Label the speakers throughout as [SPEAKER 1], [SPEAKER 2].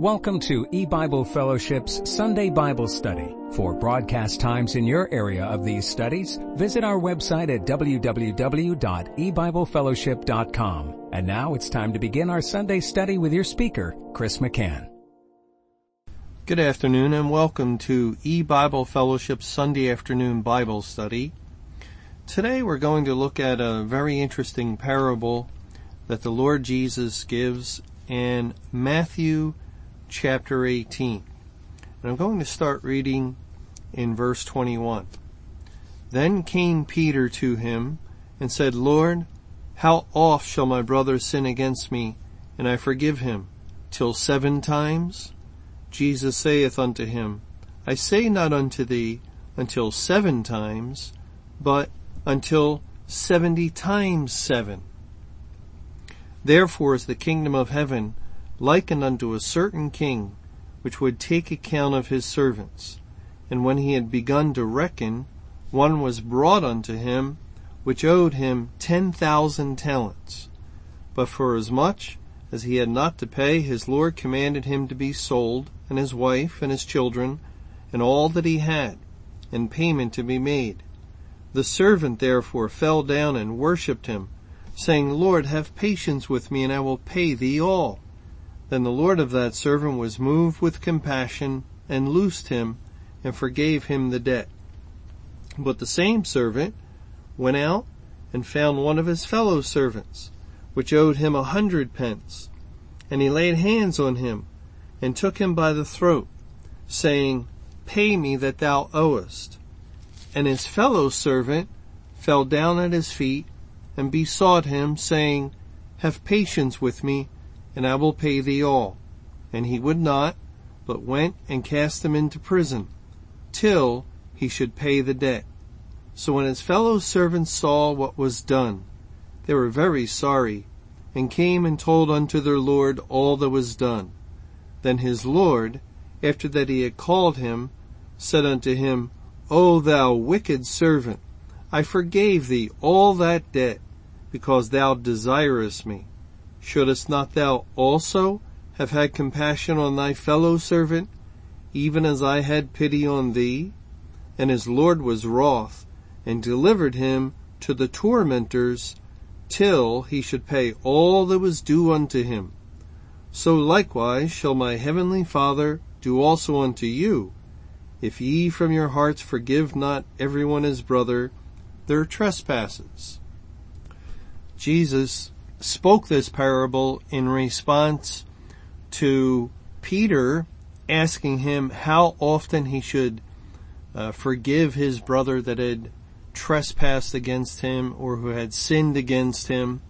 [SPEAKER 1] Welcome to E-Bible Fellowship's Sunday Bible Study. For broadcast times in your area of these studies, visit our website at www.ebiblefellowship.com. And now it's time to begin our Sunday study with your speaker, Chris McCann.
[SPEAKER 2] Good afternoon and welcome to E-Bible Fellowship's Sunday afternoon Bible study. Today we're going to look at a very interesting parable that the Lord Jesus gives in Matthew chapter 18. And I'm going to start reading in verse 21. Then came Peter to him and said, Lord, how oft shall my brother sin against me and I forgive him? Till seven times? Jesus saith unto him, I say not unto thee until seven times, but until seventy times seven. Therefore is the kingdom of heaven likened unto a certain king, which would take account of his servants. And when he had begun to reckon, one was brought unto him, which owed him ten thousand talents. But for as much as he had not to pay, his Lord commanded him to be sold, and his wife, and his children, and all that he had, and payment to be made. The servant therefore fell down and worshipped him, saying, Lord, have patience with me, and I will pay thee all. Then the Lord of that servant was moved with compassion and loosed him and forgave him the debt. But the same servant went out and found one of his fellow servants, which owed him a hundred pence. And he laid hands on him and took him by the throat, saying, Pay me that thou owest. And his fellow servant fell down at his feet and besought him, saying, Have patience with me and I will pay thee all. And he would not, but went and cast him into prison, till he should pay the debt. So when his fellow servants saw what was done, they were very sorry, and came and told unto their Lord all that was done. Then his Lord, after that he had called him, said unto him, O thou wicked servant, I forgave thee all that debt, because thou desirest me. Shouldst not thou also have had compassion on thy fellow servant, even as I had pity on thee? And his Lord was wroth, and delivered him to the tormentors, till he should pay all that was due unto him. So likewise shall my heavenly Father do also unto you, if ye from your hearts forgive not every one his brother their trespasses. Jesus spoke this parable in response to Peter asking him how often he should uh, forgive his brother that had trespassed against him or who had sinned against him.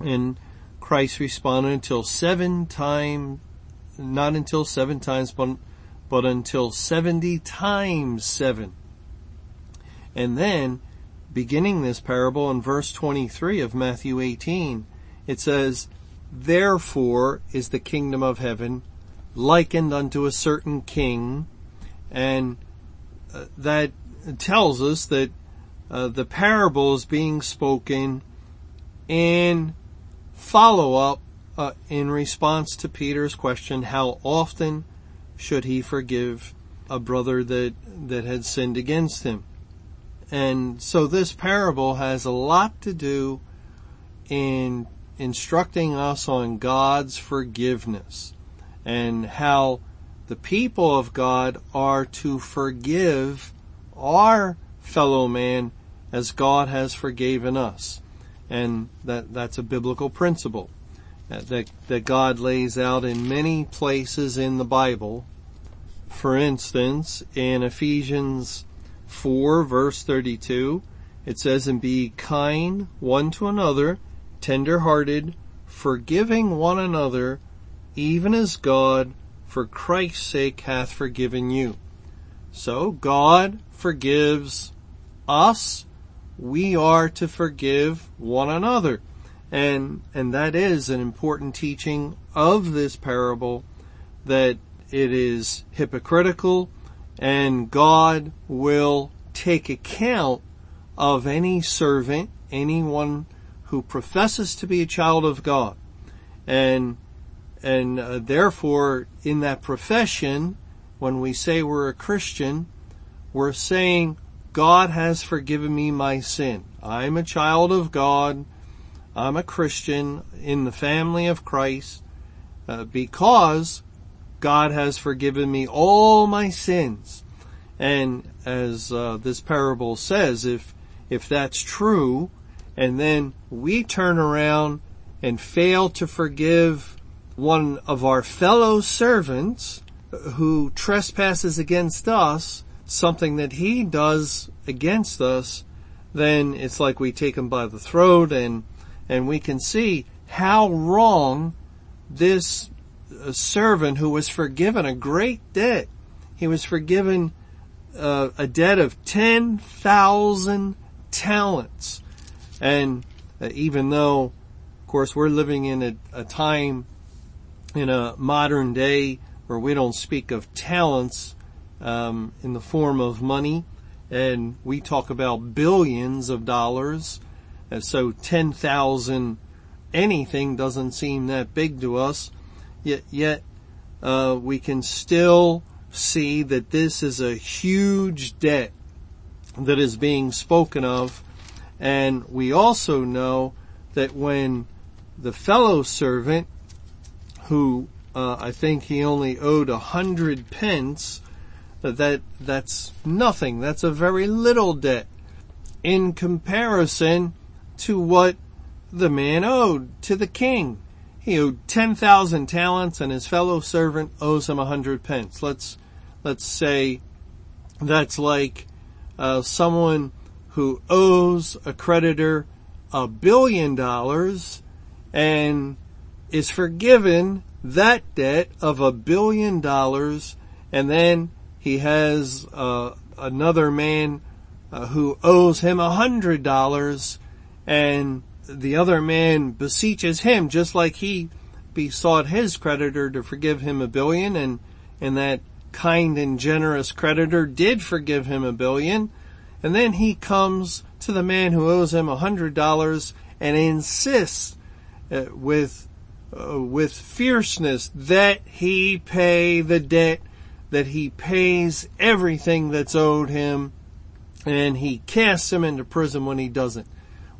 [SPEAKER 2] And Christ responded until seven times, not until seven times, but, but until 70 times seven. And then beginning this parable in verse 23 of Matthew 18, it says, Therefore is the kingdom of heaven likened unto a certain king, and uh, that tells us that uh, the parable is being spoken in follow up uh, in response to Peter's question, how often should he forgive a brother that, that had sinned against him? And so this parable has a lot to do in instructing us on God's forgiveness and how the people of God are to forgive our fellow man as God has forgiven us. And that, that's a biblical principle that, that God lays out in many places in the Bible. For instance, in Ephesians 4 verse 32, it says, and be kind one to another, tender hearted, forgiving one another, even as God for Christ's sake hath forgiven you. So God forgives us. We are to forgive one another. And, and that is an important teaching of this parable that it is hypocritical and God will take account of any servant, anyone who professes to be a child of God. And and uh, therefore in that profession, when we say we're a Christian, we're saying God has forgiven me my sin. I'm a child of God. I'm a Christian in the family of Christ uh, because God has forgiven me all my sins. And as uh, this parable says, if if that's true, and then we turn around and fail to forgive one of our fellow servants who trespasses against us, something that he does against us, then it's like we take him by the throat and, and we can see how wrong this servant who was forgiven a great debt. He was forgiven uh, a debt of 10,000 talents. And uh, even though, of course, we're living in a, a time in a modern day where we don't speak of talents um, in the form of money, and we talk about billions of dollars. And so 10,000 anything doesn't seem that big to us yet, yet uh, we can still see that this is a huge debt that is being spoken of. And we also know that when the fellow servant, who uh, I think he only owed a hundred pence, that, that that's nothing. That's a very little debt in comparison to what the man owed to the king. He owed 10,000 talents and his fellow servant owes him a hundred pence. Let's, let's say that's like, uh, someone who owes a creditor a billion dollars and is forgiven that debt of a billion dollars and then he has uh, another man uh, who owes him a hundred dollars and the other man beseeches him just like he besought his creditor to forgive him a billion and, and that kind and generous creditor did forgive him a billion. And then he comes to the man who owes him a hundred dollars and insists uh, with, uh, with fierceness that he pay the debt, that he pays everything that's owed him, and he casts him into prison when he doesn't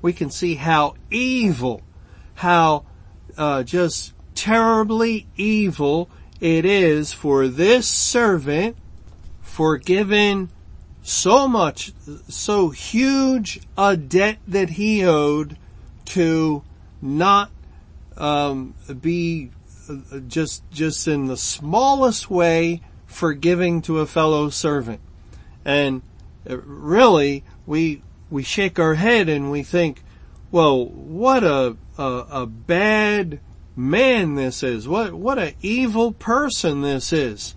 [SPEAKER 2] we can see how evil, how uh, just terribly evil it is for this servant forgiven so much, so huge a debt that he owed to not um, be uh, just just in the smallest way forgiving to a fellow servant, and uh, really we we shake our head and we think, well, what a, a, a bad man this is. What, what an evil person this is.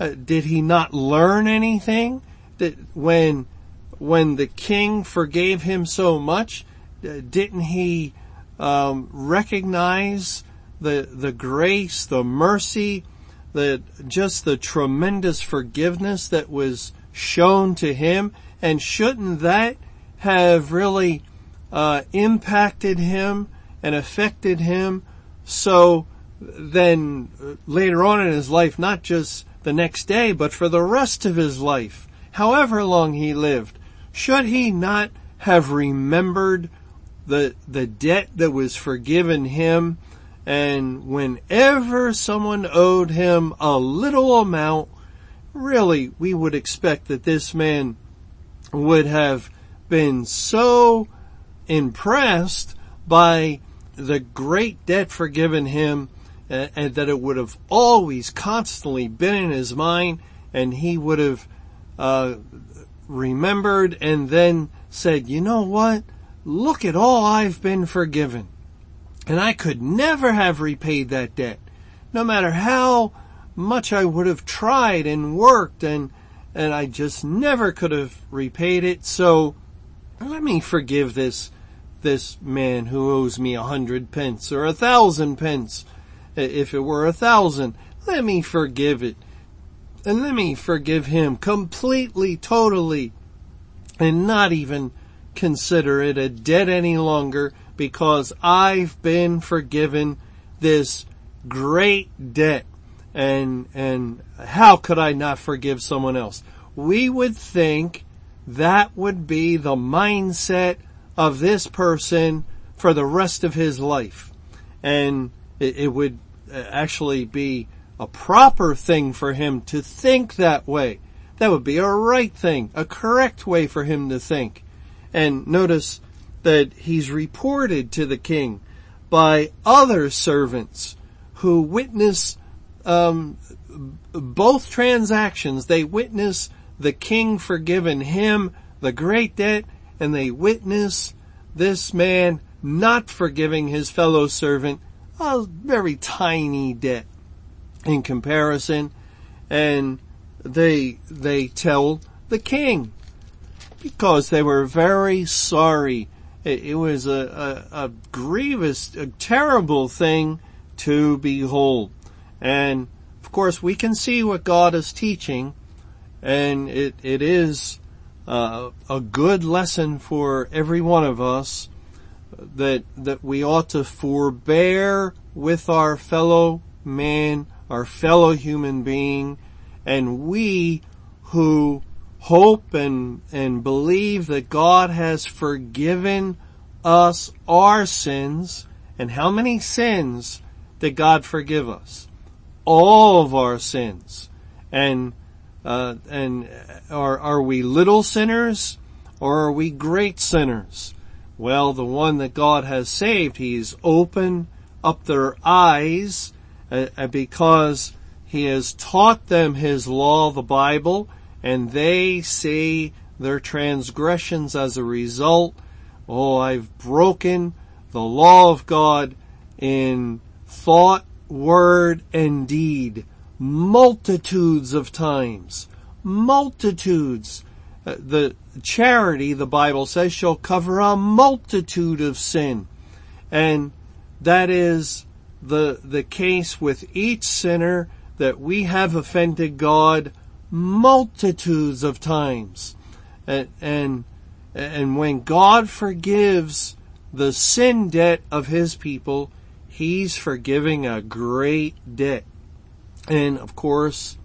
[SPEAKER 2] Uh, did he not learn anything? That when, when the king forgave him so much, uh, didn't he um, recognize the the grace, the mercy, the just the tremendous forgiveness that was shown to him? And shouldn't that have really uh, impacted him and affected him? So then uh, later on in his life, not just the next day, but for the rest of his life, however long he lived, should he not have remembered the, the debt that was forgiven him and whenever someone owed him a little amount, really we would expect that this man would have been so impressed by the great debt forgiven him uh, and that it would have always constantly been in his mind and he would have uh, remembered and then said, you know what? Look at all I've been forgiven. And I could never have repaid that debt. No matter how much I would have tried and worked and, and I just never could have repaid it. So let me forgive this, this man who owes me a hundred pence or a thousand pence. If it were a thousand, let me forgive it. And let me forgive him completely, totally, and not even consider it a debt any longer because I've been forgiven this great debt and, and how could I not forgive someone else? We would think that would be the mindset of this person for the rest of his life. And it, it would uh, actually be a proper thing for him to think that way. That would be a right thing, a correct way for him to think. And notice that he's reported to the king by other servants who witness um, both transactions. They witness the king forgiven him the great debt, and they witness this man not forgiving his fellow servant a very tiny debt in comparison, and they they tell the king because they were very sorry. It, it was a, a, a grievous, a terrible thing to behold. And of course we can see what God is teaching and it, it is uh, a good lesson for every one of us that, that we ought to forbear with our fellow man, our fellow human being, and we who hope and, and believe that God has forgiven us our sins. And how many sins did God forgive us? All of our sins. And, uh, and are, are we little sinners or are we great sinners? Well, the one that God has saved, He's opened up their eyes uh, uh because He has taught them His law, the Bible, and they see their transgressions as a result. Oh, I've broken the law of God in thought, word, and deed multitudes of times. Multitudes. Uh, the charity, the Bible says, shall cover a multitude of sin. And that is the, the case with each sinner that we have offended God multitudes of times. And, and, and when God forgives the sin debt of His people, He's forgiving a great debt. And of course,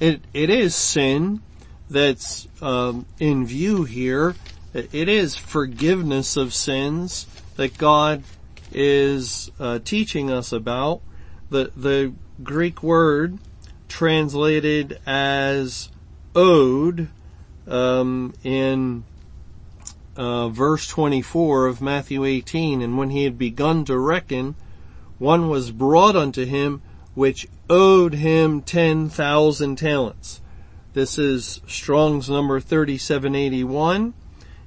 [SPEAKER 2] it, it is sin that's um, in view here. It is forgiveness of sins that God is uh, teaching us about. The the Greek word translated as owed um, in uh, verse 24 of Matthew 18. And when he had begun to reckon, one was brought unto him which owed him 10,000 talents. This is Strong's number 3781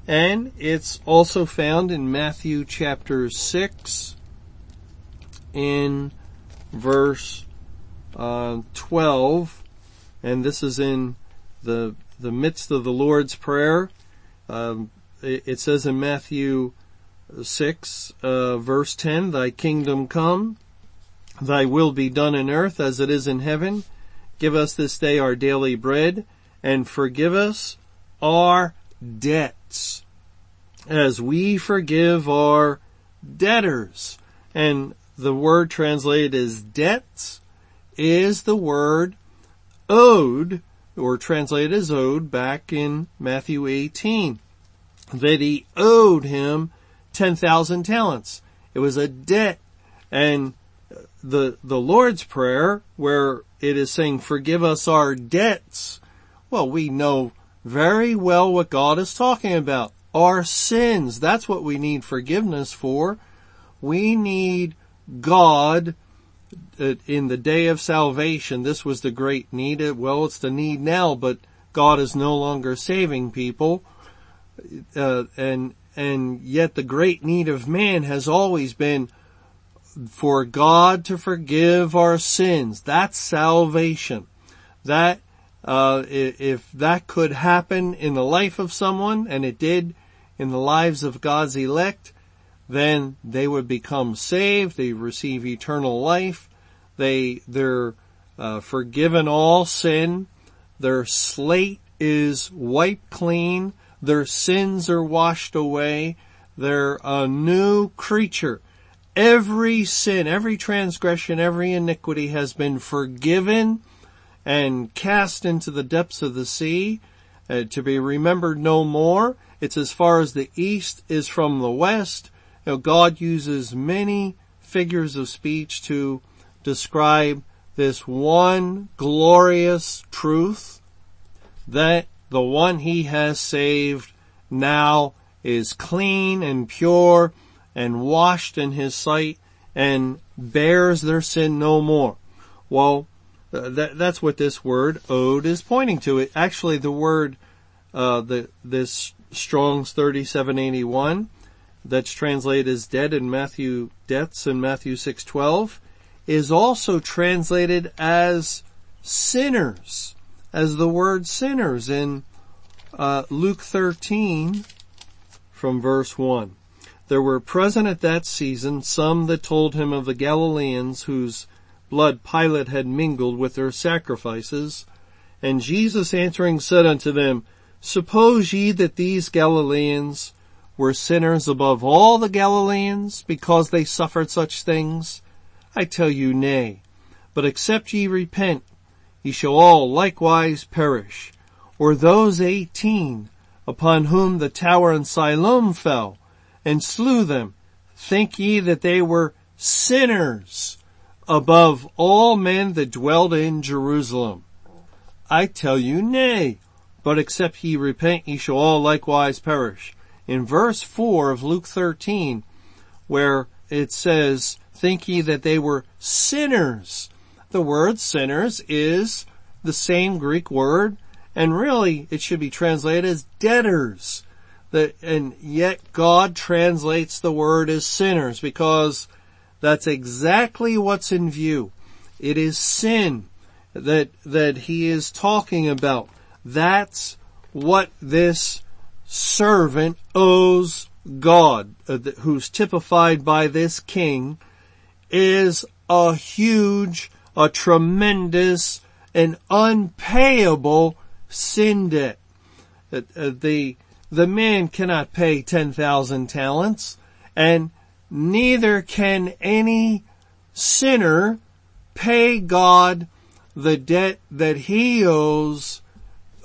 [SPEAKER 2] and it's also found in Matthew chapter 6 in verse uh, 12, and this is in the the midst of the Lord's Prayer. Um, it, it, says in Matthew 6, uh, verse 10, Thy kingdom come, Thy will be done in earth as it is in heaven. Give us this day our daily bread, and forgive us our debts, as we forgive our debtors. And the word translated as debts is the word owed, or translated as owed back in Matthew 18. That he owed him 10,000 talents. It was a debt. And the, the Lord's Prayer, where it is saying, forgive us our debts, well, we know very well what God is talking about. Our sins. That's what we need forgiveness for. We need God in the day of salvation, this was the great need. Well, it's the need now, but God is no longer saving people. Uh, and, and yet the great need of man has always been for God to forgive our sins. That's salvation. That, uh, if that could happen in the life of someone, and it did in the lives of God's elect, then they would become saved, they receive eternal life, they, they're uh, forgiven all sin. Their slate is wiped clean. Their sins are washed away. They're a new creature. Every sin, every transgression, every iniquity has been forgiven and cast into the depths of the sea uh, to be remembered no more. It's as far as the east is from the west. You know, God uses many figures of speech to describe this one glorious truth that the one he has saved now is clean and pure and washed in his sight and bears their sin no more. Well, uh, that, that's what this word owed is pointing to. It actually the word uh, the this Strong's 3781 that's translated as dead in Matthew deaths in Matthew 6:12 is also translated as sinners as the word sinners in uh, Luke 13 from verse 1. There were present at that season some that told him of the Galileans whose blood Pilate had mingled with their sacrifices. And Jesus answering said unto them, Suppose ye that these Galileans were sinners above all the Galileans because they suffered such things? I tell you nay. But except ye repent, ye shall all likewise perish. Or those eighteen upon whom the tower in Siloam fell, and slew them. Think ye that they were sinners above all men that dwelled in Jerusalem? I tell you nay, but except ye repent ye shall all likewise perish. In verse 4 of Luke 13, where it says, think ye that they were sinners. The word sinners is the same Greek word, and really it should be translated as debtors that, and yet God translates the word as sinners because that's exactly what's in view. It is sin that, that he is talking about. That's what this servant owes God, uh, who's typified by this king, is a huge, a tremendous, an unpayable sin debt. Uh, uh, the, the man cannot pay 10,000 talents and neither can any sinner pay God the debt that he owes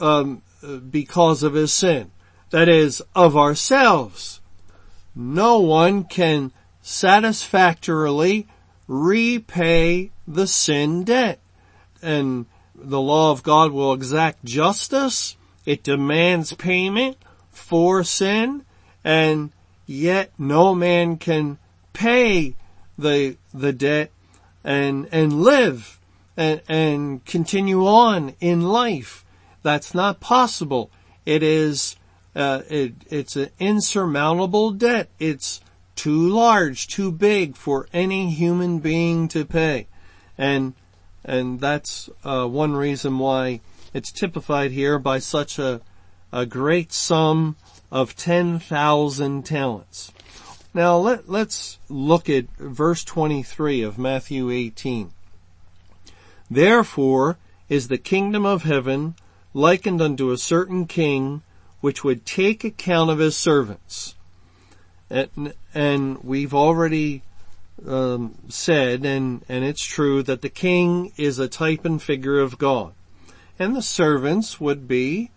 [SPEAKER 2] um, because of his sin. That is, of ourselves. No one can satisfactorily repay the sin debt. And the law of God will exact justice. It demands payment for sin and yet no man can pay the, the debt and, and live and, and continue on in life. That's not possible. It is, uh, it, it's an insurmountable debt. It's too large, too big for any human being to pay. And, and that's, uh, one reason why it's typified here by such a, a great sum of 10,000 talents. Now let, let's look at verse 23 of Matthew 18. Therefore is the kingdom of heaven likened unto a certain king which would take account of his servants. And, and we've already um, said, and, and it's true, that the king is a type and figure of God. And the servants would be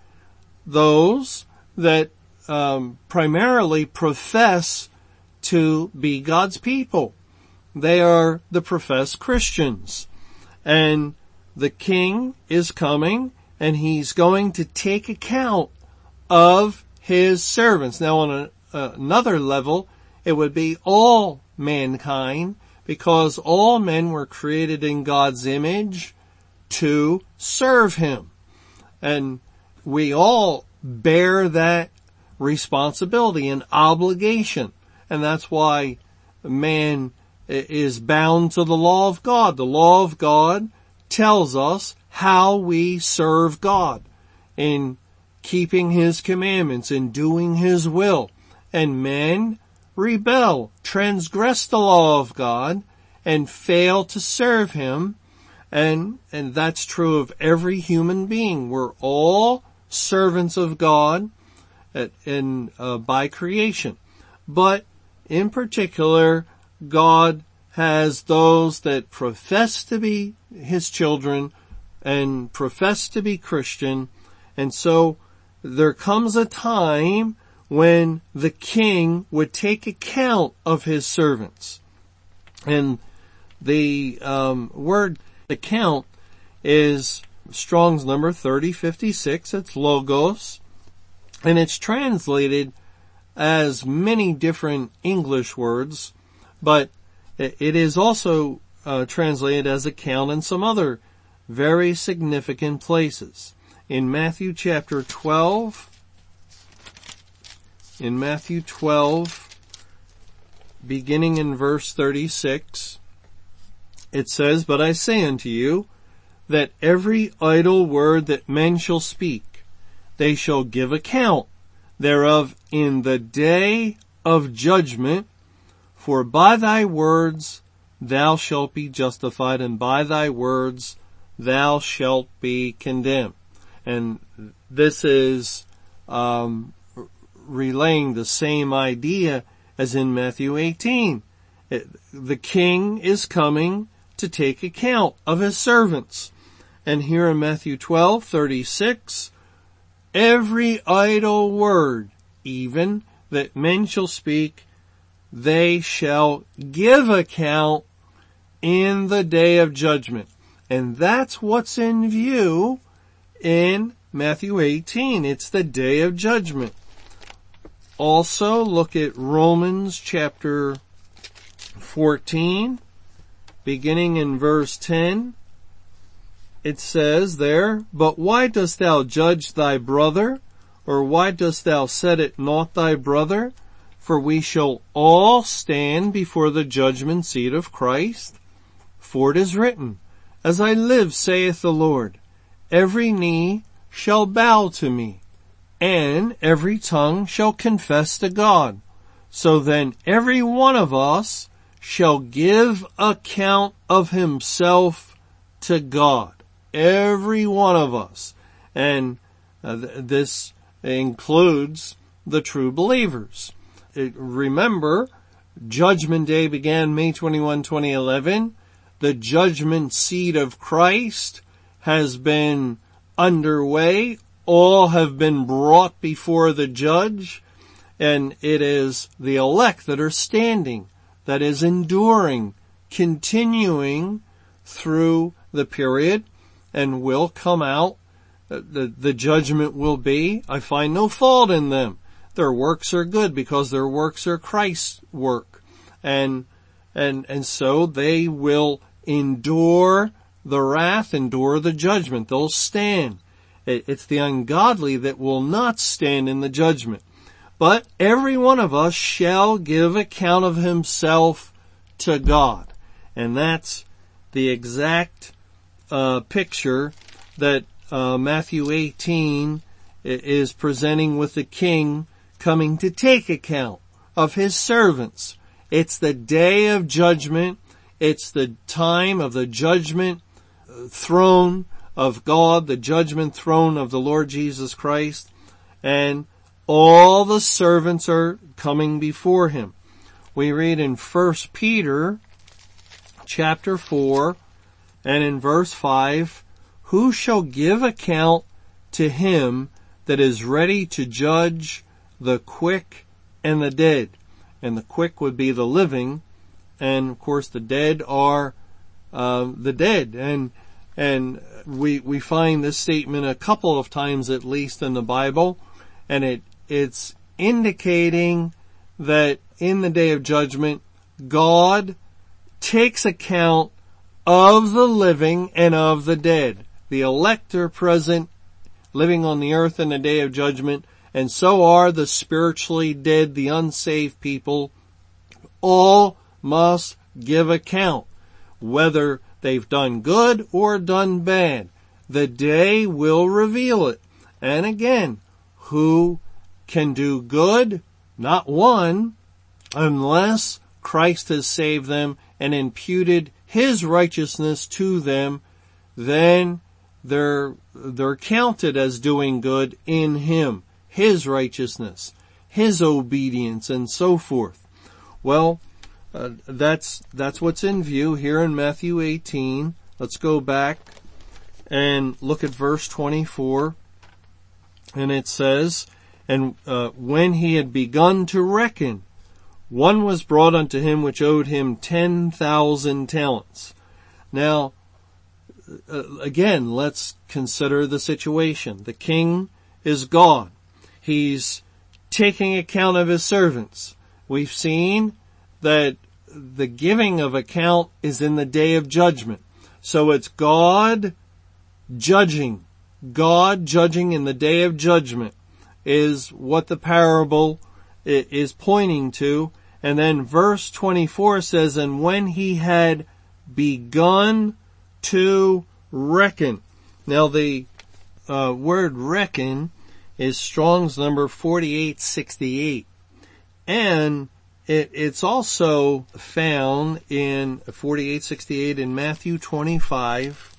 [SPEAKER 2] those that um, primarily profess to be God's people. They are the professed Christians. And the king is coming and he's going to take account of his servants. Now on a, another level, it would be all mankind because all men were created in God's image to serve him. And we all bear that responsibility and obligation. And that's why man is bound to the law of God. The law of God tells us how we serve God in keeping his commandments and doing his will. And men rebel, transgress the law of God and fail to serve him. And, and that's true of every human being. We're all servants of God at, in, uh, by creation. But in particular, God has those that profess to be His children and profess to be Christian. And so there comes a time when the king would take account of his servants. And the um, word account is Strong's number 3056. It's logos. And it's translated as many different English words, but it is also uh, translated as account in some other very significant places. In Matthew chapter 12, in Matthew 12, beginning in verse 36, it says, But I say unto you, that every idle word that men shall speak, they shall give account thereof in the day of judgment, for by thy words thou shalt be justified, and by thy words thou shalt be condemned. And this is um, relaying the same idea as in Matthew 18. It, the king is coming to take account of his servants. And here in Matthew 12, 36, every idle word, even that men shall speak, they shall give account in the day of judgment. And that's what's in view in Matthew 18. It's the day of judgment. Also look at Romans chapter 14, beginning in verse 10. It says there, But why dost thou judge thy brother? Or why dost thou set it not thy brother? For we shall all stand before the judgment seat of Christ. For it is written, As I live, saith the Lord, every knee shall bow to me, and every tongue shall confess to God. So then every one of us shall give account of himself to God. Every one of us. And uh, th- this includes the true believers. It, remember, Judgment Day began May 21, 2011. The judgment seat of Christ has been underway. All have been brought before the judge and it is the elect that are standing, that is enduring, continuing through the period and will come out. Uh, the, the judgment will be, I find no fault in them. Their works are good because their works are Christ's work. And, and, and so they will endure the wrath, endure the judgment. They'll stand. It's the ungodly that will not stand in the judgment. But every one of us shall give account of himself to God. And that's the exact uh, picture that uh, Matthew 18 is presenting with the king coming to take account of his servants. It's the day of judgment. It's the time of the judgment throne of God, the judgment throne of the Lord Jesus Christ, and all the servants are coming before him. We read in 1 Peter chapter 4 and in verse 5, who shall give account to him that is ready to judge the quick and the dead? And the quick would be the living, and of course the dead are uh, the dead. And and we, we find this statement a couple of times at least in the Bible, and it, it's indicating that in the day of judgment, God takes account of the living and of the dead. The elect are present, living on the earth in the day of judgment, and so are the spiritually dead, the unsaved people. All must give account, whether they've done good or done bad. The day will reveal it. And again, who can do good? Not one, unless Christ has saved them and imputed his righteousness to them, then they're, they're counted as doing good in him, his righteousness, his obedience, and so forth. Well, uh, that's, that's what's in view here in Matthew 18. Let's go back and look at verse 24. And it says, and uh, when he had begun to reckon, one was brought unto him which owed him ten thousand talents. Now, uh, again, let's consider the situation. The king is gone. He's taking account of his servants. We've seen that the giving of account is in the day of judgment. So it's God judging. God judging in the day of judgment is what the parable is pointing to. And then verse 24 says, and when he had begun to reckon. Now the uh, word reckon is Strong's number 4868. And it, it's also found in 4868 in Matthew 25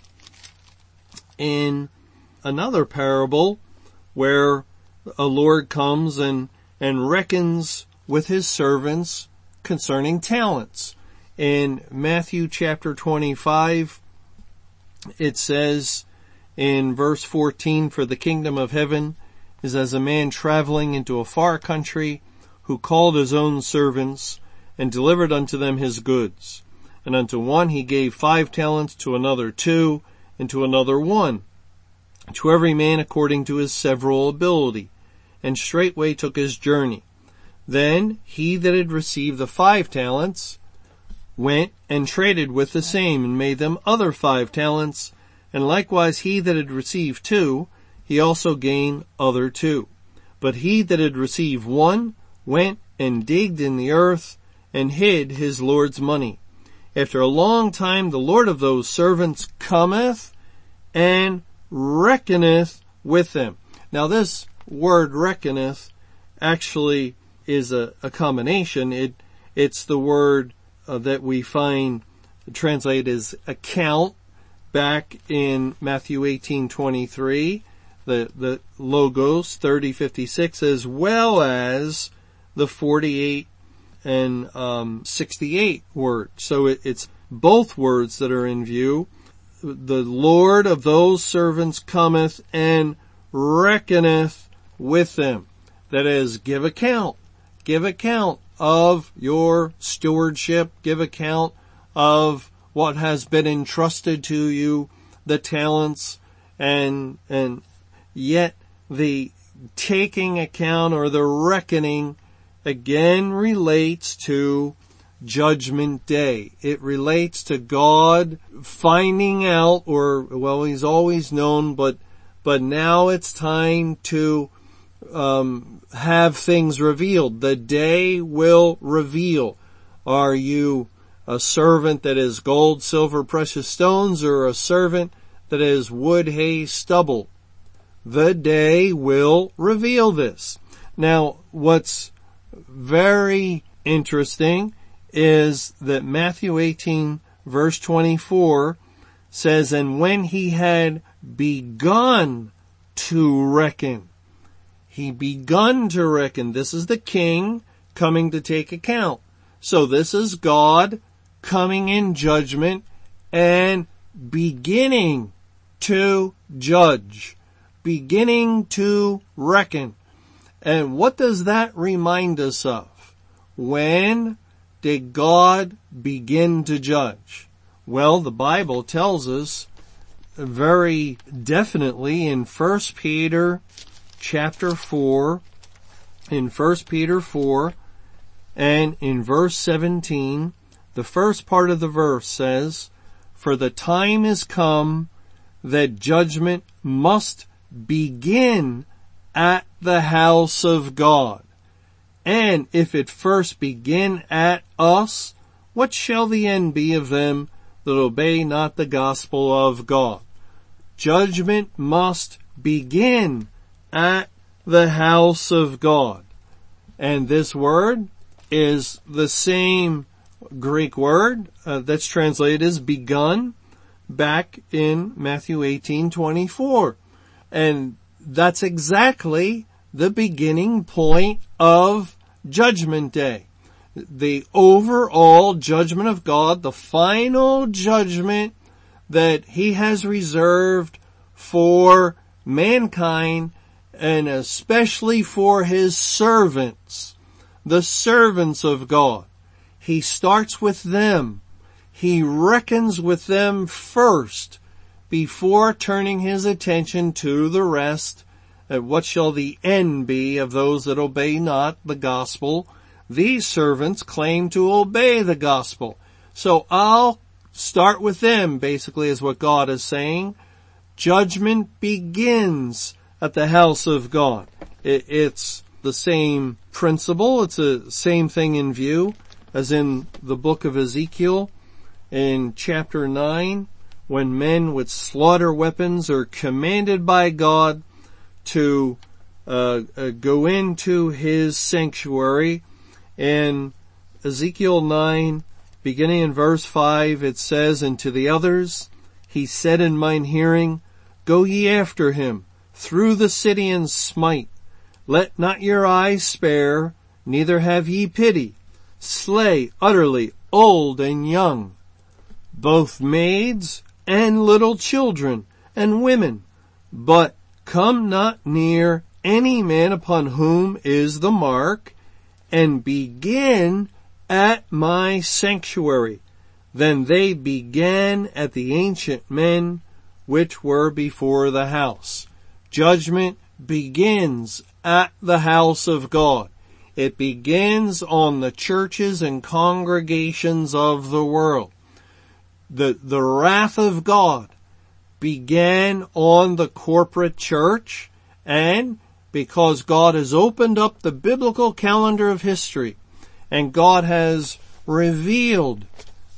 [SPEAKER 2] in another parable where a Lord comes and, and reckons with his servants concerning talents. In Matthew chapter 25, it says in verse 14, for the kingdom of heaven is as a man traveling into a far country who called his own servants and delivered unto them his goods. And unto one he gave five talents, to another two, and to another one, to every man according to his several ability, and straightway took his journey. Then he that had received the five talents went and traded with the same and made them other five talents, and likewise he that had received two, he also gained other two. But he that had received one went and digged in the earth and hid his Lord's money. After a long time, the Lord of those servants cometh and reckoneth with them. Now this word reckoneth actually is a, a combination. It, it's the word uh, that we find translated as account back in Matthew 18:23, the the logos 3056 as well as the 48 and um, 68 word. So it, it's both words that are in view. The Lord of those servants cometh and reckoneth with them. That is, give account. Give account of your stewardship. Give account of what has been entrusted to you, the talents, and, and yet the taking account or the reckoning again relates to judgment day. It relates to God finding out or, well, he's always known, but, but now it's time to, um, have things revealed. The day will reveal. Are you a servant that is gold, silver, precious stones or a servant that is wood, hay, stubble? The day will reveal this. Now, what's very interesting is that Matthew 18 verse 24 says, and when he had begun to reckon, he begun to reckon, this is the king coming to take account. So this is God coming in judgment and beginning to judge, beginning to reckon. And what does that remind us of? When did God begin to judge? Well, the Bible tells us very definitely in 1 Peter chapter 4, in 1 Peter 4, and in verse 17, the first part of the verse says, For the time is come that judgment must begin at the house of God. And if it first begin at us, what shall the end be of them that obey not the gospel of God? Judgment must begin at the house of God. And this word is the same Greek word uh, that's translated as begun back in Matthew 18:24. And that's exactly the beginning point of judgment day. the overall judgment of God, the final judgment that he has reserved for mankind and especially for his servants, the servants of God. He starts with them. He reckons with them first before turning his attention to the rest. Uh, what shall the end be of those that obey not the gospel? These servants claim to obey the gospel. So I'll start with them basically is what God is saying. Judgment begins at the house of God. it's the same principle. It's the same thing in view as in the book of Ezekiel in chapter 9 when men with slaughter weapons are commanded by God to uh, uh, go into his sanctuary in Ezekiel 9 beginning in verse 5 it says and to the others he said in mine hearing go ye after him through the city and smite let not your eyes spare neither have ye pity slay utterly old and young both maids and little children and women but come not near any man upon whom is the mark and begin at my sanctuary. Then they began at the ancient men which were before the house. Judgment begins at the house of God. It begins on the churches and congregations of the world. The, the wrath of God began on the corporate church and because God has opened up the biblical calendar of history and God has revealed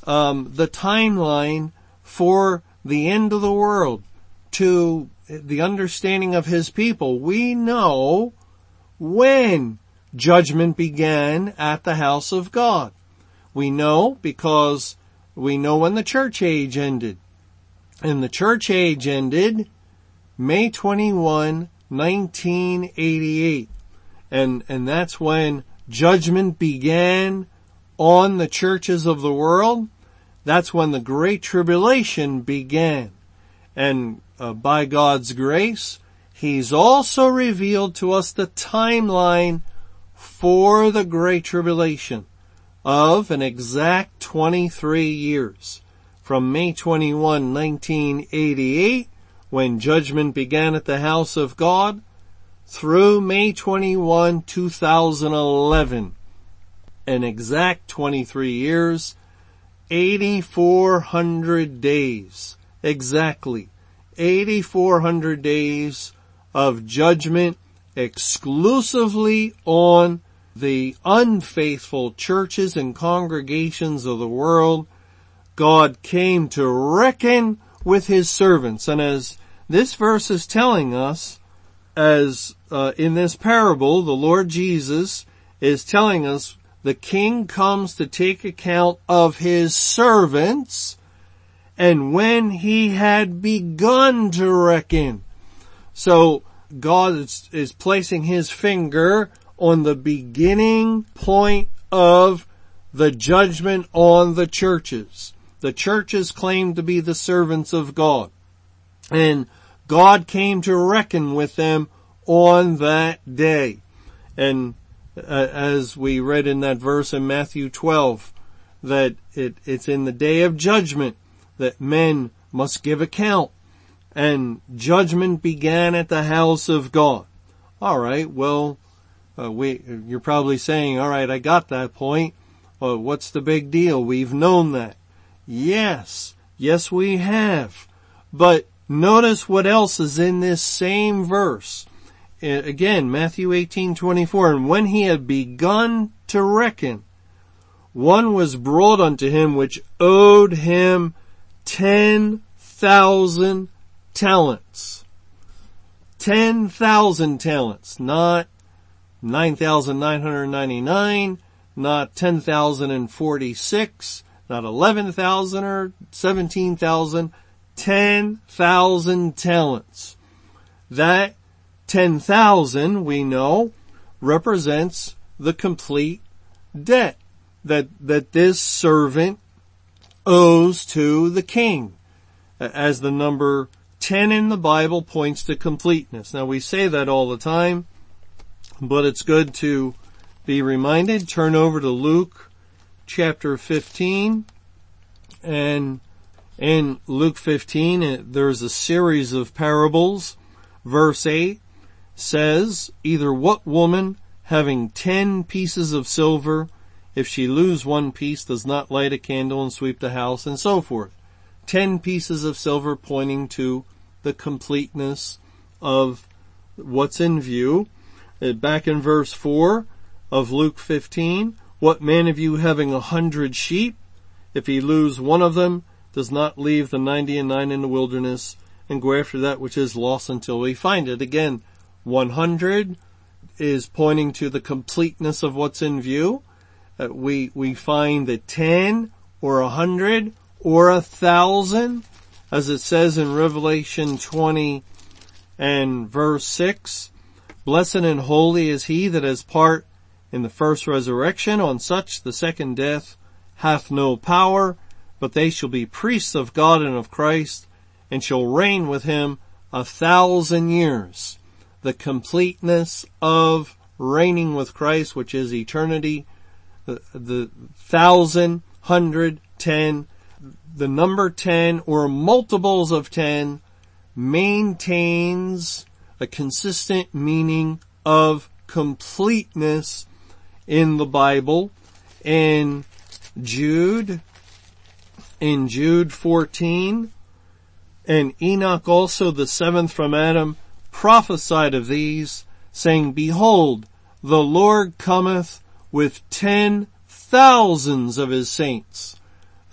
[SPEAKER 2] um, the timeline for the end of the world to the understanding of his people. We know when judgment began at the house of God. We know because we know when the church age ended. And the church age ended May 21, 1988. And, and that's when judgment began on the churches of the world. That's when the Great Tribulation began. And uh, by God's grace, He's also revealed to us the timeline for the Great Tribulation of an exact 23 years. From May 21, 1988 when judgment began at the house of God through May 21, 2011. An exact 23 years, 8,400 days. Exactly. 8,400 days of judgment exclusively on the unfaithful churches and congregations of the world. God came to reckon with his servants. And as this verse is telling us, as uh, in this parable, the Lord Jesus is telling us the king comes to take account of his servants and when he had begun to reckon. So God is, is placing his finger on the beginning point of the judgment on the churches. The churches claim to be the servants of God. And God came to reckon with them on that day. And uh, as we read in that verse in Matthew 12, that it, it's in the day of judgment that men must give account. And judgment began at the house of God. Alright, well, uh, we, you're probably saying, alright, I got that point. Well, what's the big deal? We've known that. Yes, yes we have. But notice what else is in this same verse. Again, Matthew 18:24, and when he had begun to reckon, one was brought unto him which owed him 10,000 talents. 10,000 talents, not 9,999, not 10,046, not 11,000 or 17,000, 10,000 talents. That 10,000 we know represents the complete debt. that, that this servant owes to the king as the number 10 in the Bible points to completeness. Now we say that all the time, but it's good to be reminded. Turn over to Luke chapter 15 and in Luke 15 there's a series of parables. Verse 8 says, either what woman having 10 pieces of silver if she lose one piece does not light a candle and sweep the house and so forth. 10 pieces of silver pointing to the completeness of what's in view. Uh, back in verse 4 of Luke 15, what man of you having a hundred sheep, if he lose one of them, does not leave the ninety and nine in the wilderness and go after that which is lost until he find it. Again, 100 is pointing to the completeness of what's in view. Uh, we, we find that 10 or a 100 or a thousand as it says in Revelation 20 and verse 6, Blessed and holy is he that has part in the first resurrection. On such the second death hath no power, but they shall be priests of God and of Christ, and shall reign with him a thousand years. The completeness of reigning with Christ, which is eternity, the, the thousand, hundred, ten, the number 10 or multiples of 10 maintains a consistent meaning of completeness in the Bible. In Jude, in Jude 14, and Enoch also the seventh from Adam prophesied of these, saying, Behold, the Lord cometh with ten thousands of his saints.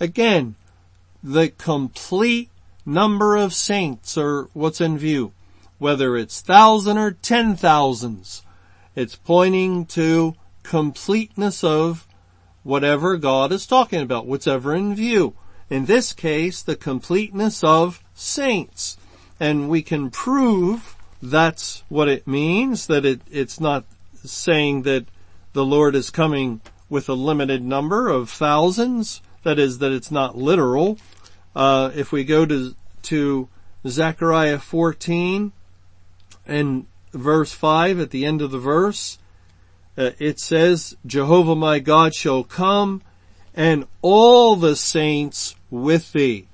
[SPEAKER 2] Again, the complete number of saints or what's in view. Whether it's thousand or ten thousands, it's pointing to completeness of whatever God is talking about, whatever in view. In this case, the completeness of saints. And we can prove that's what it means, that it, it's not saying that the Lord is coming with a limited number of thousands. That is, that it's not literal. Uh, if we go to, to Zechariah 14 and verse 5 at the end of the verse, uh, it says, Jehovah my God shall come and all the saints with thee.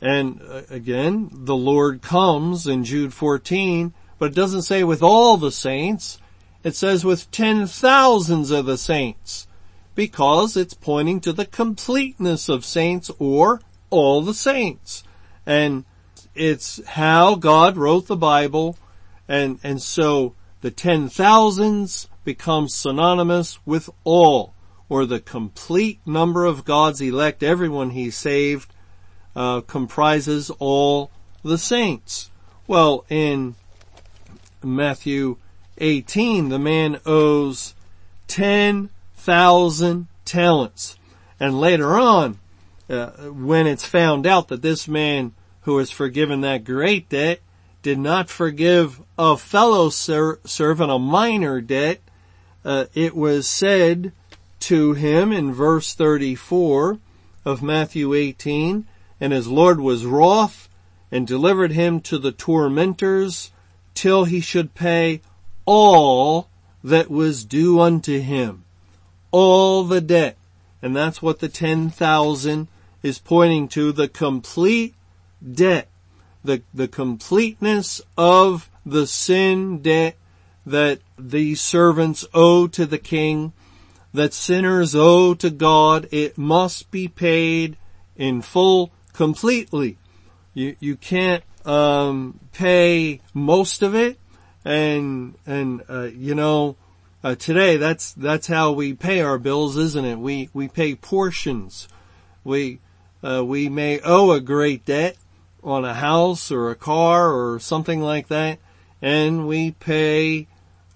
[SPEAKER 2] And uh, again, the Lord comes in Jude 14, but it doesn't say with all the saints. It says with ten thousands of the saints because it's pointing to the completeness of saints or all the saints. And it's how God wrote the Bible and, and so the ten thousands becomes synonymous with all or the complete number of God's elect, everyone he saved, uh, comprises all the saints. Well, in Matthew 18, the man owes 10,000 talents. And later on, uh, when it's found out that this man who was forgiven that great debt did not forgive a fellow ser- servant a minor debt, uh, it was said to him in verse 34 of Matthew 18, and his Lord was wroth and delivered him to the tormentors till he should pay all that was due unto him. All the debt. And that's what the 10,000 is pointing to the complete debt, the, the completeness of the sin debt that the servants owe to the king, that sinners owe to God. It must be paid in full, completely. You, you can't, um, pay most of it and, and, uh, you know, uh, today that's, that's how we pay our bills, isn't it? We, we pay portions. We, uh, we may owe a great debt on a house or a car or something like that, and we pay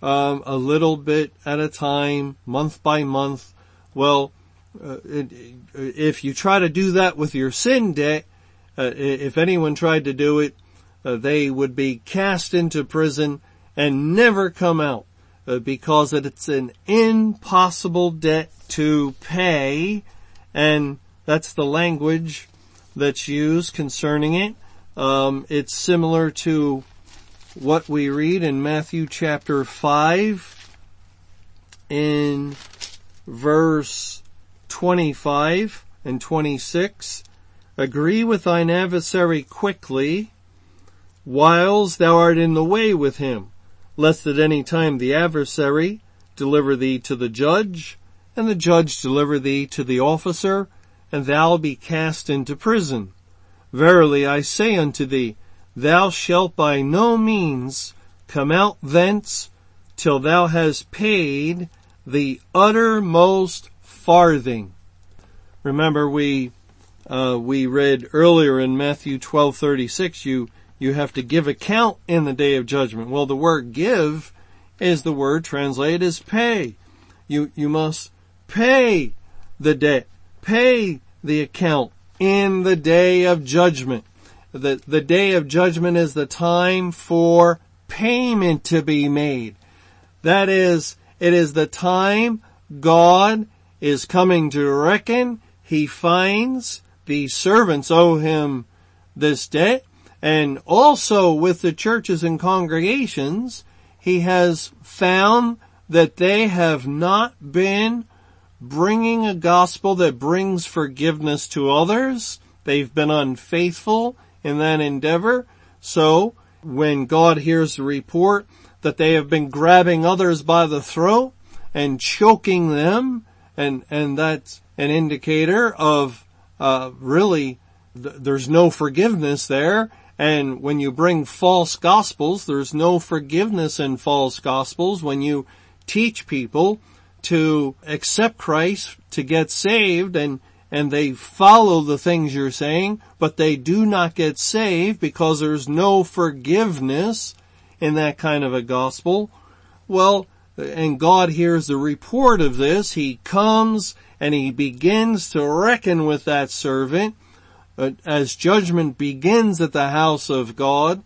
[SPEAKER 2] um, a little bit at a time, month by month. Well, uh, it, if you try to do that with your sin debt, uh, if anyone tried to do it, uh, they would be cast into prison and never come out. uh, because it's an impossible debt to pay and that's the language that's used concerning it. Um, it's similar to what we read in Matthew chapter 5 in verse 25 and 26. Agree with thine adversary quickly whiles thou art in the way with him, lest at any time the adversary deliver thee to the judge, and the judge deliver thee to the officer, and thou be cast into prison. Verily I say unto thee, thou shalt by no means come out thence till thou hast paid the uttermost farthing. Remember we, uh, we read earlier in Matthew 12:36 you you have to give account in the day of judgment. Well, the word give is the word translated as pay. You you must pay the debt, pay the account in the day of judgment. The, the day of judgment is the time for payment to be made. That is, it is the time God is coming to reckon. He finds the servants owe him this debt. And also with the churches and congregations, he has found that they have not been bringing a gospel that brings forgiveness to others. They've been unfaithful in that endeavor. So when God hears the report that they have been grabbing others by the throat and choking them and, and that's an indicator of, uh, really th- there's no forgiveness there. And when you bring false gospels, there's no forgiveness in false gospels. When you teach people to accept Christ, to get saved, and, and they follow the things you're saying, but they do not get saved because there's no forgiveness in that kind of a gospel. Well, and God hears the report of this. He comes and he begins to reckon with that servant uh, as judgment begins at the house of God.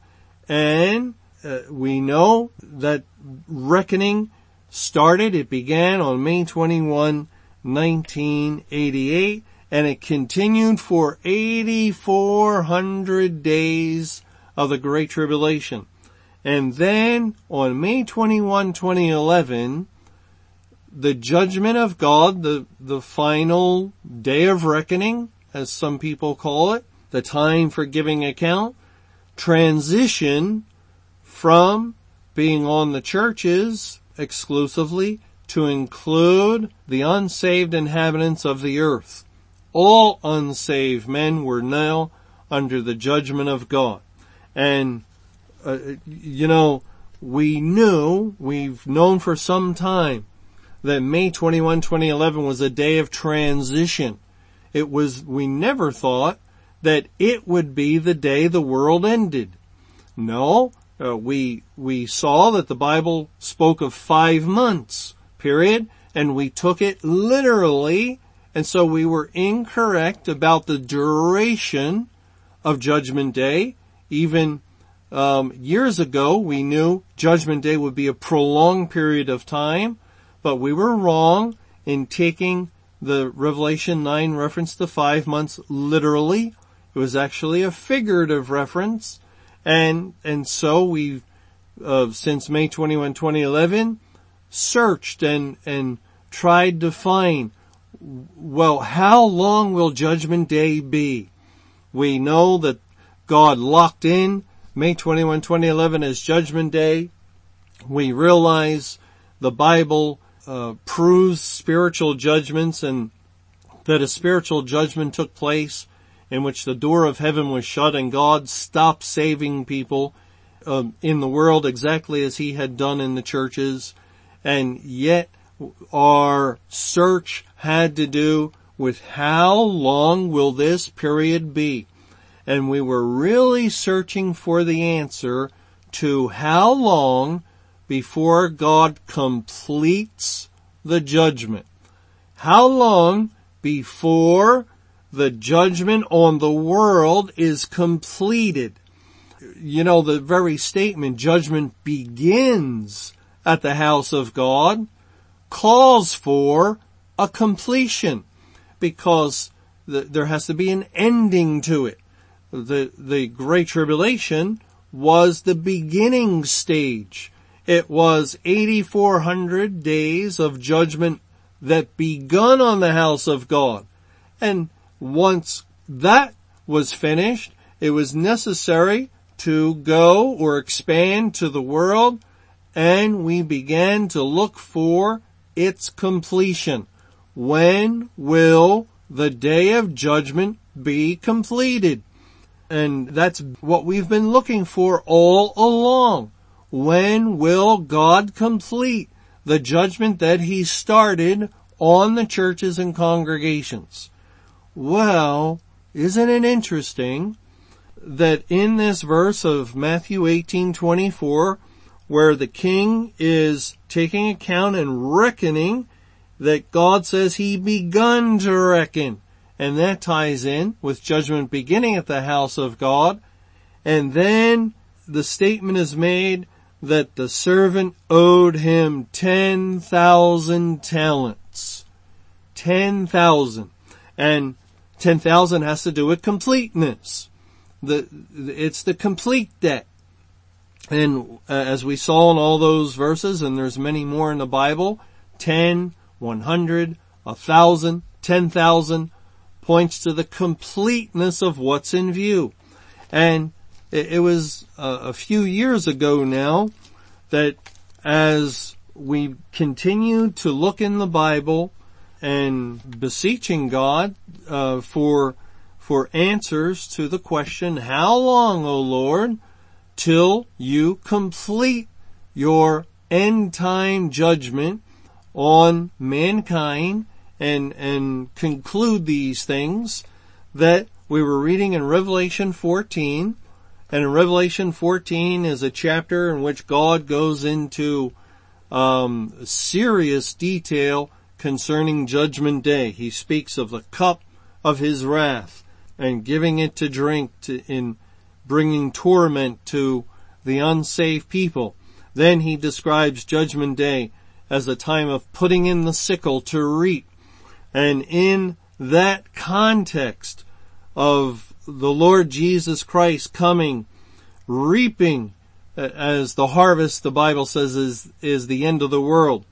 [SPEAKER 2] And uh, we know that reckoning started. It began on May 21, 1988, and it continued for 8,400 days of the Great Tribulation. And then on May 21, 2011, the judgment of God, the, the final day of reckoning, as some people call it, the time for giving account, transition from being on the churches exclusively to include the unsaved inhabitants of the earth. All unsaved men were now under the judgment of God. And, uh, you know, we knew, we've known for some time that May 21, 2011 was a day of transition. It was, we never thought that it would be the day the world ended. No, uh, we we saw that the Bible spoke of five months period, and we took it literally, and so we were incorrect about the duration of Judgment Day. Even um, years ago, we knew Judgment Day would be a prolonged period of time, but we were wrong in taking the Revelation 9 reference to five months literally. It was actually a figurative reference and, and so we've, uh, since May 21, 2011, searched and, and tried to find, well, how long will judgment day be? We know that God locked in May 21, 2011 as judgment day. We realize the Bible uh, proves spiritual judgments and that a spiritual judgment took place in which the door of heaven was shut and God stopped saving people um, in the world exactly as he had done in the churches. And yet our search had to do with how long will this period be? And we were really searching for the answer to how long before God completes the judgment. How long before the judgment on the world is completed. You know, the very statement, judgment begins at the house of God calls for a completion because the, there has to be an ending to it. The, the Great Tribulation was the beginning stage. It was 8400 days of judgment that begun on the house of God. And once that was finished, it was necessary to go or expand to the world and we began to look for its completion. When will the day of judgment be completed? And that's what we've been looking for all along. When will God complete the judgment that he started on the churches and congregations? Well, isn't it interesting that in this verse of Matthew 18:24 where the king is taking account and reckoning that God says he begun to reckon and that ties in with judgment beginning at the house of God and then the statement is made that the servant owed him 10,000 talents. 10,000. And 10,000 has to do with completeness. The, it's the complete debt. And uh, as we saw in all those verses, and there's many more in the Bible, 10, 100, 1,000, 10,000 points to the completeness of what's in view. And it, it was a, a few years ago now that as we continue to look in the Bible and beseeching God uh, for for answers to the question, how long, O Lord, till you complete your end time judgment on mankind and, and conclude these things? That we were reading in Revelation 14 and in Revelation 14 is a chapter in which God goes into um, serious detail concerning Judgment Day. He speaks of the cup of His wrath and giving it to drink to, in bringing torment to the unsaved people. Then he describes Judgment Day as a time of putting in the sickle to reap. And in that context of the Lord Jesus Christ coming, reaping as the harvest, the Bible says, is, is the end of the world.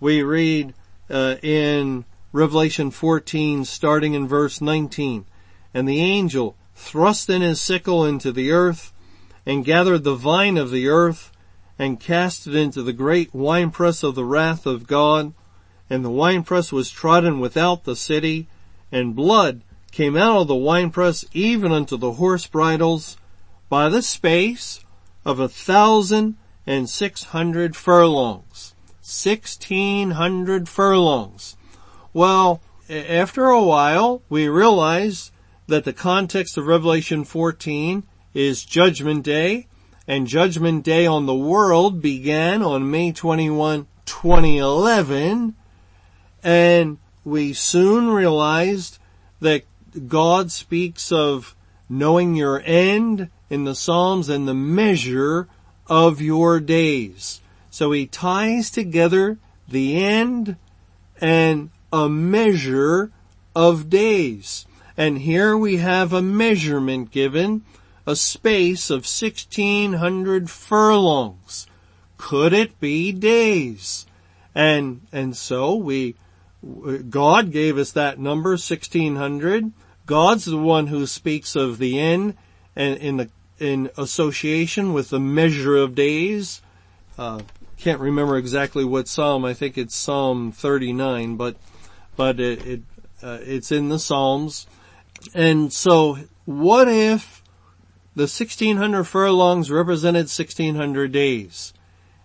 [SPEAKER 2] We read uh, in Revelation 14, starting in verse 19, and the angel thrust in his sickle into the earth and gathered the vine of the earth and cast it into the great winepress of the wrath of God. And the winepress was trodden without the city and blood came out of the winepress even unto the horse bridles by the space of a thousand and six hundred furlongs. Sixteen hundred furlongs. Well, after a while, we realize that the context of Revelation 14 is Judgment Day, and Judgment Day on the world began on May 21, 2011, and we soon realized that God speaks of knowing your end in the Psalms and the measure of your days. So he ties together the end and a measure of days. And here we have a measurement given, a space of 1600 furlongs. Could it be days? And, and so we, God gave us that number, 1600. God's the one who speaks of the end and in the in association with the measure of days. Uh, can't remember exactly what psalm. I think it's Psalm 39, but but it, it uh, it's in the Psalms. And so, what if the 1600 furlongs represented 1600 days?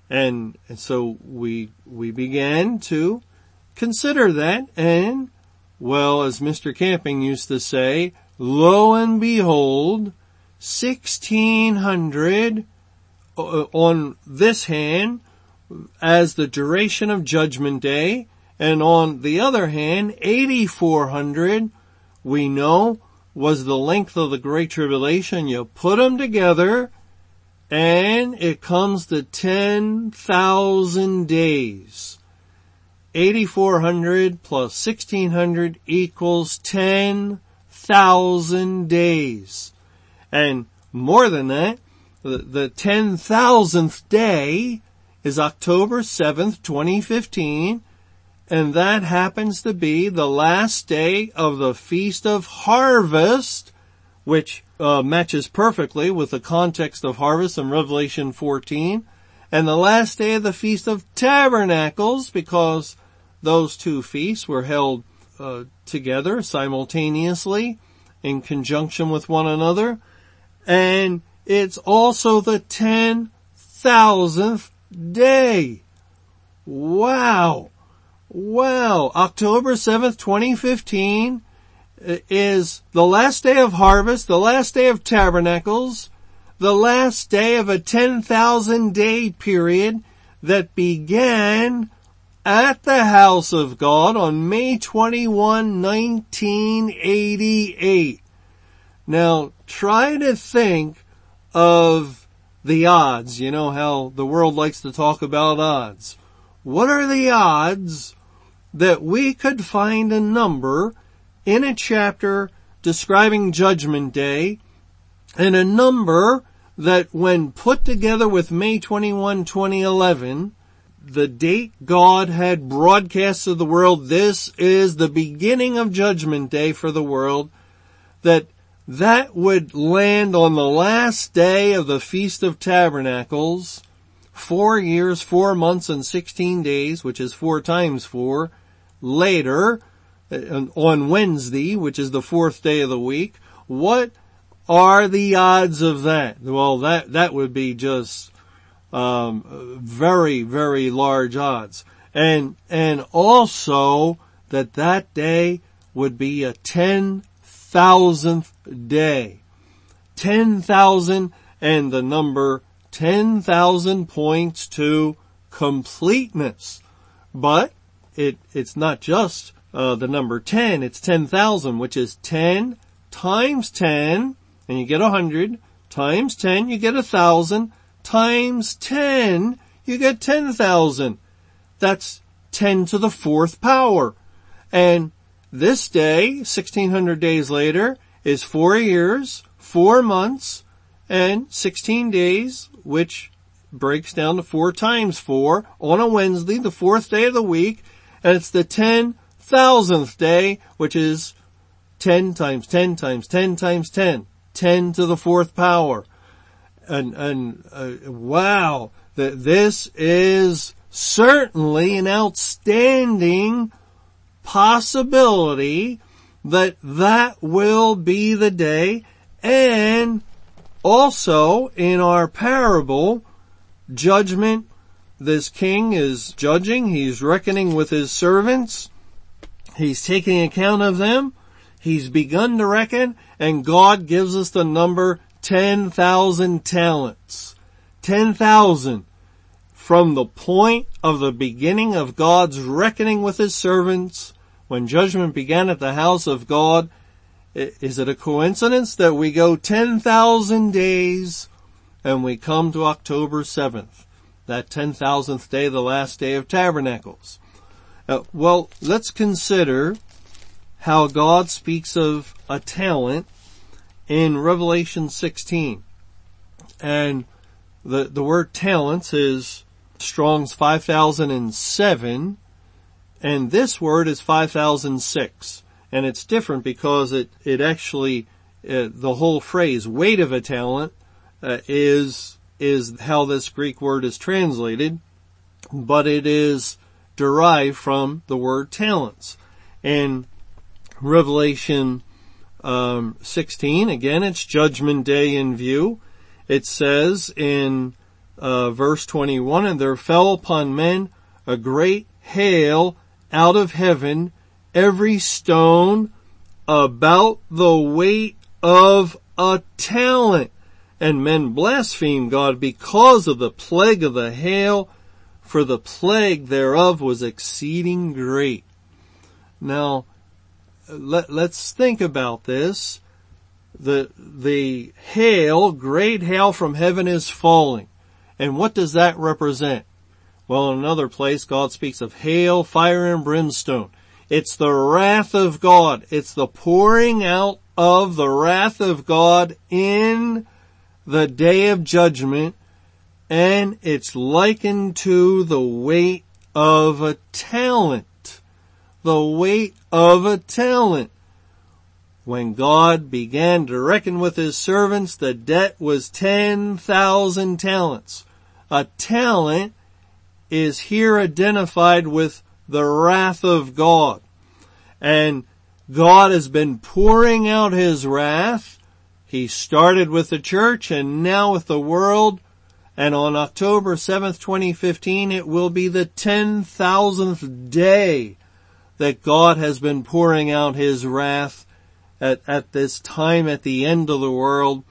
[SPEAKER 2] And, and so we we began to consider that, and well, as Mr. Camping used to say, lo and behold, 1600 uh, on this hand as the duration of judgment day and on the other hand 8400 we know was the length of the great tribulation you put them together and it comes to 10,000 days. 8,400 plus 1,600 equals 10,000 days. And more than that, the, the 10,000th day is October 7th, 2015, and that happens to be the last day of the Feast of Harvest, which uh, matches perfectly with the context of harvest in Revelation 14, and the last day of the Feast of Tabernacles, because those two feasts were held uh, together simultaneously in conjunction with one another, and it's also the 10,000th day. Wow. Wow. October 7th, 2015 is the last day of harvest, the last day of tabernacles, the last day of a 10,000 day period that began at the house of God on May 21, 1988. Now try to think of the odds. You know how the world likes to talk about odds. What are the odds that we could find a number in a chapter describing Judgment Day and a number that when put together with May 21, 2011, the date God had broadcast to the world, this is the beginning of Judgment Day for the world, that that would land on the last day of the Feast of Tabernacles, four years, four months and 16 days, which is four times four, later, uh, on Wednesday, which is the fourth day of the week. What are the odds of that? Well, that, that would be just, um, very, very large odds. And, and also that that day would be a 10,000th day. 10,000 and the number 10,000 points to completeness. But it, it's not just uh, the number 10, it's 10,000, which is 10 times 10, and you get 100, times 10, you get 1,000, times 10, you get 10,000. That's 10 to the fourth power. And this day, 1600 days later, is four years, four months, and 16 days, which breaks down to four times four on a Wednesday, the fourth day of the week, and it's the 10,000th day, which is 10 times 10 times 10 times 10. 10 to the fourth power. And, and, uh, wow, that this is certainly an outstanding possibility that that will be the day. And also in our parable, judgment this king is judging, he's reckoning with his servants, he's taking account of them, he's begun to reckon, and God gives us the number 10,000 talents. 10,000 from the point of the beginning of God's reckoning with his servants, when judgment began at the house of God, is it a coincidence that we go 10,000 days and we come to October 7th? that 10,000th day, the last day of tabernacles. Uh, well, let's consider how God speaks of a talent in Revelation 16. And the, the word talents is Strong's 5007, and this word is 5006. And it's different because it, it actually, uh, the whole phrase, weight of a talent, uh, is is how this Greek word is translated, but it is derived from the word talents. In Revelation um, 16, again, it's Judgment Day in view. It says in uh, verse 21, and there fell upon men a great hail out of heaven, every stone about the weight of a talent and men blasphemed God because of the plague of the hail, for the plague thereof was exceeding great. Now, let, let's think about this. the, the hail, great hail from heaven is falling. And what does that represent? Well, in another place, God speaks of hail, fire, and brimstone. It's the wrath of God. It's the pouring out of the wrath of God in the day of judgment. And it's likened to the weight of a talent. The weight of a talent. When God began to reckon with his servants, the debt was 10,000 talents. A talent is here identified with the wrath of God. And God has been pouring out his wrath. He started with the church and now with the world. And on October 7th, 2015, it will be the 10,000th day that God has been pouring out his wrath at, at this time at the end of the world.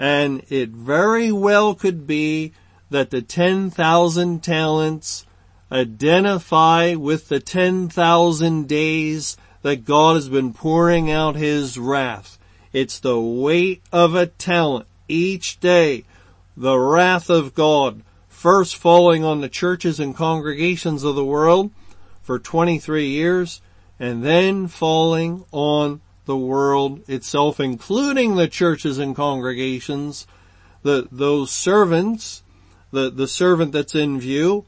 [SPEAKER 2] And it very well could be that the 10,000 talents identify with the 10,000 days that God has been pouring out His wrath. It's the weight of a talent each day. The wrath of God first falling on the churches and congregations of the world for 23 years and then falling on the world itself, including the churches and congregations, the, those servants, the, the servant that's in view,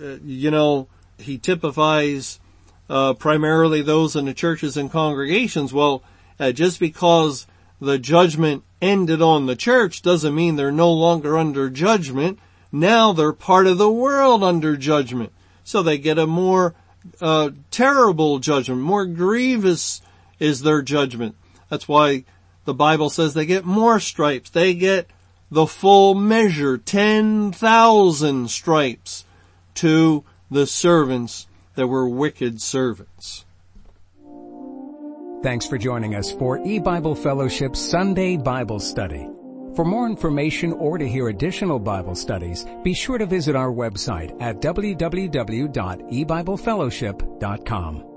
[SPEAKER 2] uh, you know, he typifies, uh, primarily those in the churches and congregations. Well, uh, just because the judgment ended on the church doesn't mean they're no longer under judgment. Now they're part of the world under judgment. So they get a more, uh, terrible judgment, more grievous is their judgment. That's why the Bible says they get more stripes. They get the full measure, 10,000 stripes to the servants that were wicked servants.
[SPEAKER 1] Thanks for joining us for E-Bible Fellowship Sunday Bible Study. For more information or to hear additional Bible studies, be sure to visit our website at www.ebiblefellowship.com.